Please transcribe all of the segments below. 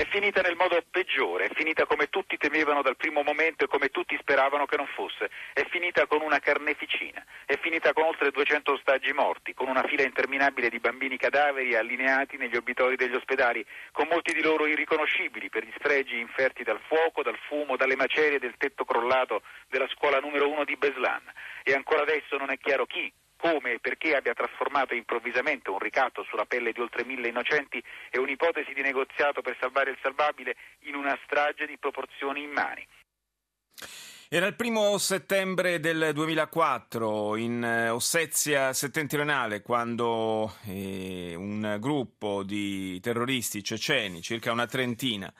È finita nel modo peggiore, è finita come tutti temevano dal primo momento e come tutti speravano che non fosse. È finita con una carneficina, è finita con oltre 200 ostaggi morti, con una fila interminabile di bambini cadaveri allineati negli obitori degli ospedali, con molti di loro irriconoscibili per gli sfregi inferti dal fuoco, dal fumo, dalle macerie del tetto crollato della scuola numero uno di Beslan. E ancora adesso non è chiaro chi, come e perché abbia trasformato improvvisamente un ricatto sulla pelle di oltre mille innocenti e un'ipotesi di negoziato per salvare il salvabile in una strage di proporzioni immani. Era il primo settembre del 2004 in eh, Ossetia settentrionale quando eh, un gruppo di terroristi ceceni, circa una trentina,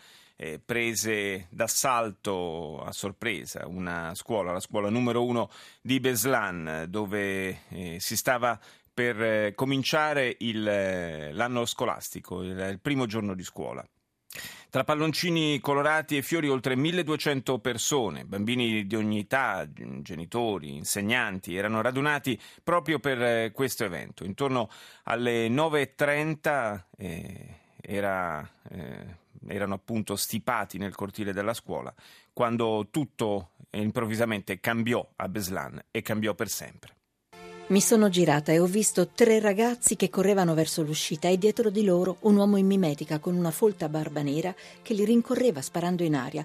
eh, prese d'assalto a sorpresa una scuola, la scuola numero uno di Beslan, dove eh, si stava per eh, cominciare il, eh, l'anno scolastico, il, il primo giorno di scuola. Tra palloncini colorati e fiori oltre 1200 persone, bambini di ogni età, genitori, insegnanti, erano radunati proprio per eh, questo evento. Intorno alle 9.30 eh, era eh, erano appunto stipati nel cortile della scuola, quando tutto improvvisamente cambiò a Beslan e cambiò per sempre. Mi sono girata e ho visto tre ragazzi che correvano verso l'uscita e dietro di loro un uomo in mimetica con una folta barba nera che li rincorreva sparando in aria.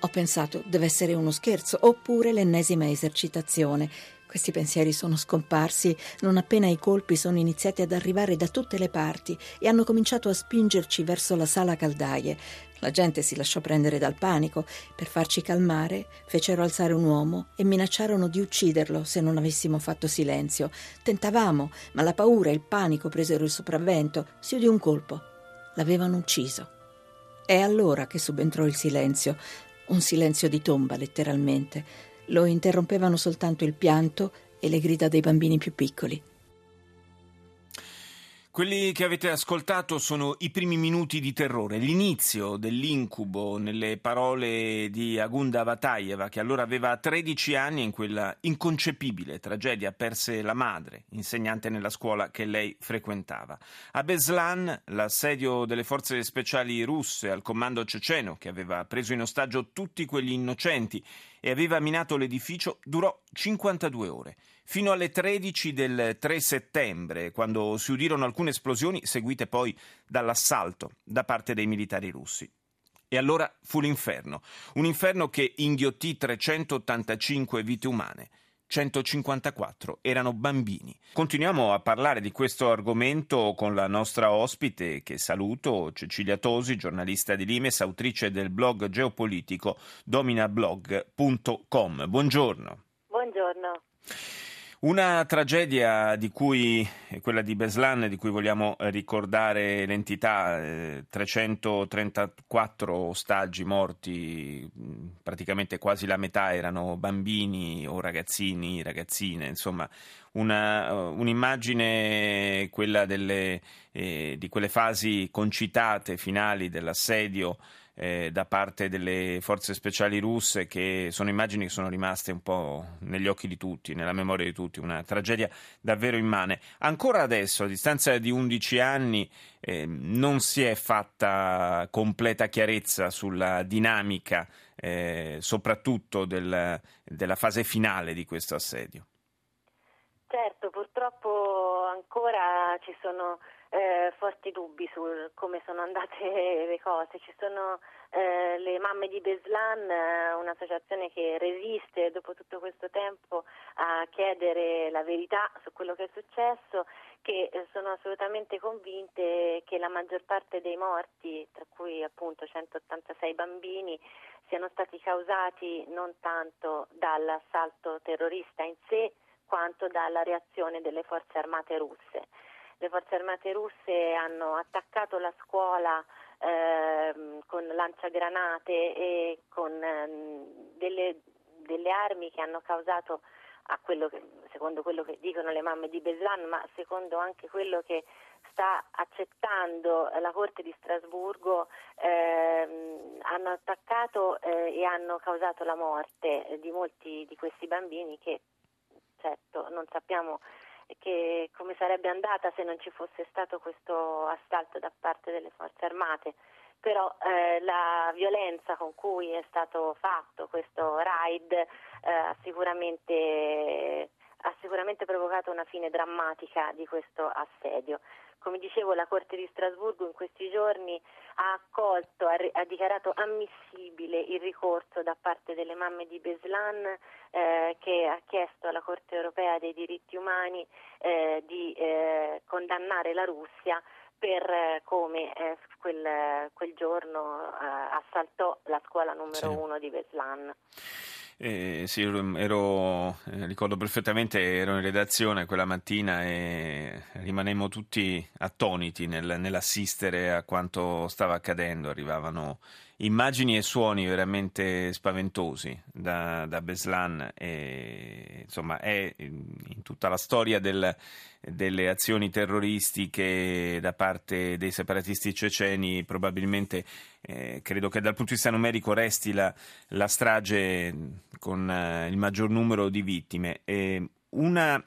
Ho pensato deve essere uno scherzo oppure l'ennesima esercitazione questi pensieri sono scomparsi non appena i colpi sono iniziati ad arrivare da tutte le parti e hanno cominciato a spingerci verso la sala caldaie. La gente si lasciò prendere dal panico. Per farci calmare, fecero alzare un uomo e minacciarono di ucciderlo se non avessimo fatto silenzio. Tentavamo, ma la paura e il panico presero il sopravvento. Si udì un colpo. L'avevano ucciso. È allora che subentrò il silenzio, un silenzio di tomba, letteralmente. Lo interrompevano soltanto il pianto e le grida dei bambini più piccoli. Quelli che avete ascoltato sono i primi minuti di terrore, l'inizio dell'incubo nelle parole di Agunda Vatayeva, che allora aveva 13 anni e in quella inconcepibile tragedia perse la madre, insegnante nella scuola che lei frequentava. A Beslan, l'assedio delle forze speciali russe al comando ceceno, che aveva preso in ostaggio tutti quegli innocenti e aveva minato l'edificio, durò 52 ore fino alle 13 del 3 settembre, quando si udirono alcune esplosioni seguite poi dall'assalto da parte dei militari russi. E allora fu l'inferno, un inferno che inghiottì 385 vite umane. 154 erano bambini. Continuiamo a parlare di questo argomento con la nostra ospite, che saluto, Cecilia Tosi, giornalista di Limes, autrice del blog geopolitico dominablog.com. Buongiorno. Buongiorno. Una tragedia di cui, quella di Beslan, di cui vogliamo ricordare l'entità, eh, 334 ostaggi morti, praticamente quasi la metà erano bambini o ragazzini, ragazzine, insomma una, un'immagine, quella delle, eh, di quelle fasi concitate finali dell'assedio eh, da parte delle forze speciali russe, che sono immagini che sono rimaste un po' negli occhi di tutti, nella memoria di tutti, una tragedia davvero immane. Ancora adesso, a distanza di 11 anni, eh, non si è fatta completa chiarezza sulla dinamica, eh, soprattutto del, della fase finale di questo assedio. Certo, purtroppo ancora ci sono eh, forti dubbi su come sono andate le cose. Ci sono eh, le mamme di Beslan, eh, un'associazione che resiste dopo tutto questo tempo a chiedere la verità su quello che è successo, che sono assolutamente convinte che la maggior parte dei morti, tra cui appunto 186 bambini, siano stati causati non tanto dall'assalto terrorista in sé, quanto dalla reazione delle forze armate russe le forze armate russe hanno attaccato la scuola eh, con lanciagranate e con eh, delle delle armi che hanno causato quello che, secondo quello che dicono le mamme di Beslan, ma secondo anche quello che sta accettando la Corte di Strasburgo, ehm, hanno attaccato eh, e hanno causato la morte di molti di questi bambini che certo non sappiamo che, come sarebbe andata se non ci fosse stato questo assalto da parte delle forze armate. Però eh, la violenza con cui è stato fatto questo raid eh, ha, sicuramente, ha sicuramente provocato una fine drammatica di questo assedio. Come dicevo, la Corte di Strasburgo in questi giorni ha accolto, ha, ha dichiarato ammissibile il ricorso da parte delle mamme di Beslan eh, che ha chiesto alla Corte europea dei diritti umani eh, di eh, condannare la Russia per eh, come eh, quel, quel, giorno eh, assaltò la scuola numero uno sì. di Beslan. Eh, sì, ero, eh, ricordo perfettamente, ero in redazione quella mattina e rimanemmo tutti attoniti nel, nell'assistere a quanto stava accadendo. Arrivavano immagini e suoni veramente spaventosi da, da Beslan. E, insomma, è in tutta la storia del, delle azioni terroristiche da parte dei separatisti ceceni, probabilmente eh, credo che dal punto di vista numerico resti la, la strage con eh, il maggior numero di vittime. E una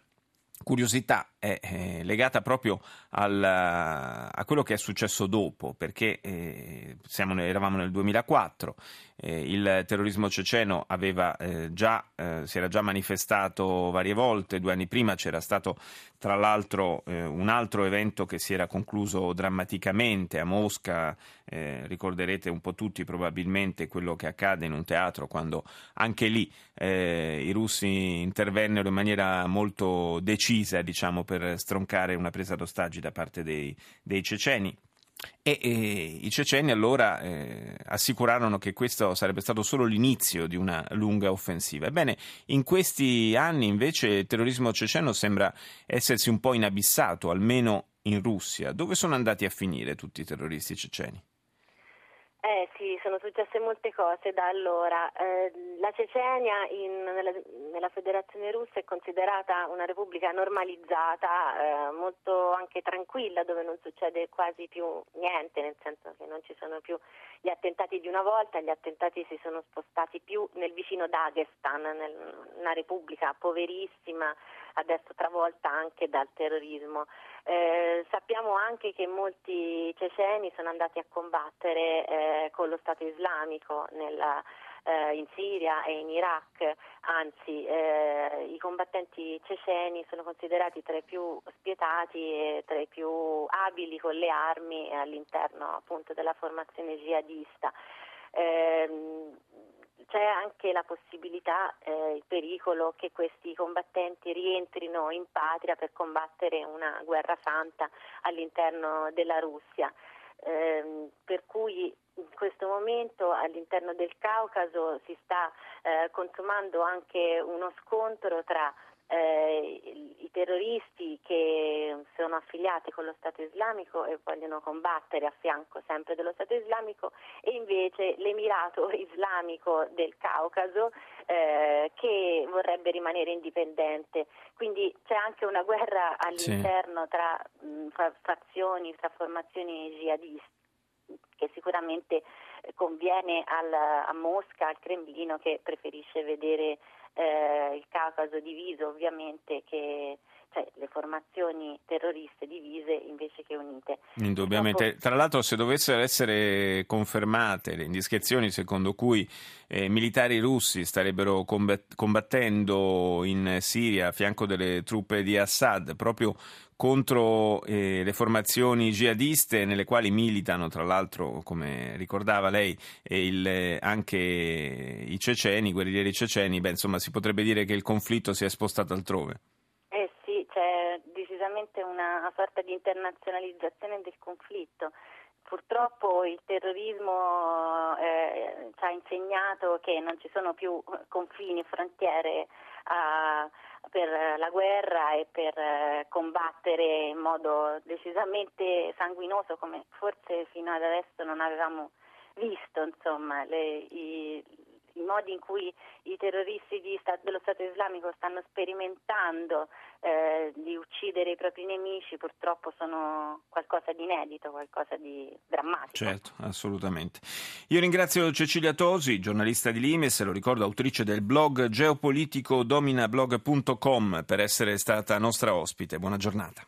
curiosità è eh, legata proprio al, a quello che è successo dopo, perché eh, siamo, eravamo nel 2004, eh, il terrorismo ceceno aveva, eh, già, eh, si era già manifestato varie volte, due anni prima c'era stato tra l'altro un altro evento che si era concluso drammaticamente a Mosca, ricorderete un po' tutti probabilmente quello che accade in un teatro quando anche lì i russi intervennero in maniera molto decisa, diciamo, per stroncare una presa d'ostaggi da parte dei, dei ceceni. E, e, i ceceni allora eh, assicurarono che questo sarebbe stato solo l'inizio di una lunga offensiva. Ebbene, in questi anni invece il terrorismo ceceno sembra essersi un po' inabissato, almeno in Russia. Dove sono andati a finire tutti i terroristi ceceni? Eh sì, sono successe molte cose da allora. Eh, la Cecenia in, nella, nella, Federazione russa è considerata una repubblica normalizzata, eh, molto anche tranquilla, dove non succede quasi più niente, nel senso che non ci sono più gli attentati di una volta, gli attentati si sono spostati più nel vicino Dagestan, nel, una repubblica poverissima, adesso travolta anche dal terrorismo. Eh, sappiamo anche che molti ceceni sono andati a combattere eh, con lo Stato islamico nella, eh, in Siria e in Iraq, anzi eh, i combattenti ceceni sono considerati tra i più spietati e tra i più abili con le armi all'interno appunto della formazione jihadista. C'è anche la possibilità, eh, il pericolo che questi combattenti rientrino in patria per combattere una guerra santa all'interno della Russia. Eh, per cui in questo momento all'interno del Caucaso si sta eh, consumando anche uno scontro tra eh, i terroristi che sono affiliati con lo Stato islamico e vogliono combattere a fianco sempre dello Stato islamico e invece l'Emirato islamico del Caucaso eh, che vorrebbe rimanere indipendente. Quindi c'è anche una guerra all'interno sì. tra mh, fazioni, tra formazioni jihadiste che sicuramente conviene al, a Mosca, al Cremlino che preferisce vedere eh, il Caucaso diviso ovviamente che cioè le formazioni terroriste divise invece che unite. Indubbiamente. Tra l'altro se dovessero essere confermate le indiscrezioni secondo cui eh, militari russi starebbero combattendo in Siria a fianco delle truppe di Assad proprio contro eh, le formazioni jihadiste nelle quali militano, tra l'altro, come ricordava lei, il, anche i ceceni, i guerriglieri ceceni, beh, insomma si potrebbe dire che il conflitto si è spostato altrove. Eh sì, c'è decisamente una sorta di internazionalizzazione del conflitto. Purtroppo il terrorismo eh, ci ha insegnato che non ci sono più confini, frontiere a, per la guerra e per eh, combattere in modo decisamente sanguinoso come forse fino ad adesso non avevamo visto insomma, le, i, i modi in cui i terroristi dello Stato islamico stanno sperimentando eh, di uccidere i propri nemici purtroppo sono qualcosa di inedito, qualcosa di drammatico. Certo, assolutamente. Io ringrazio Cecilia Tosi, giornalista di Limes, lo ricordo autrice del blog geopolitico dominablog.com per essere stata nostra ospite. Buona giornata.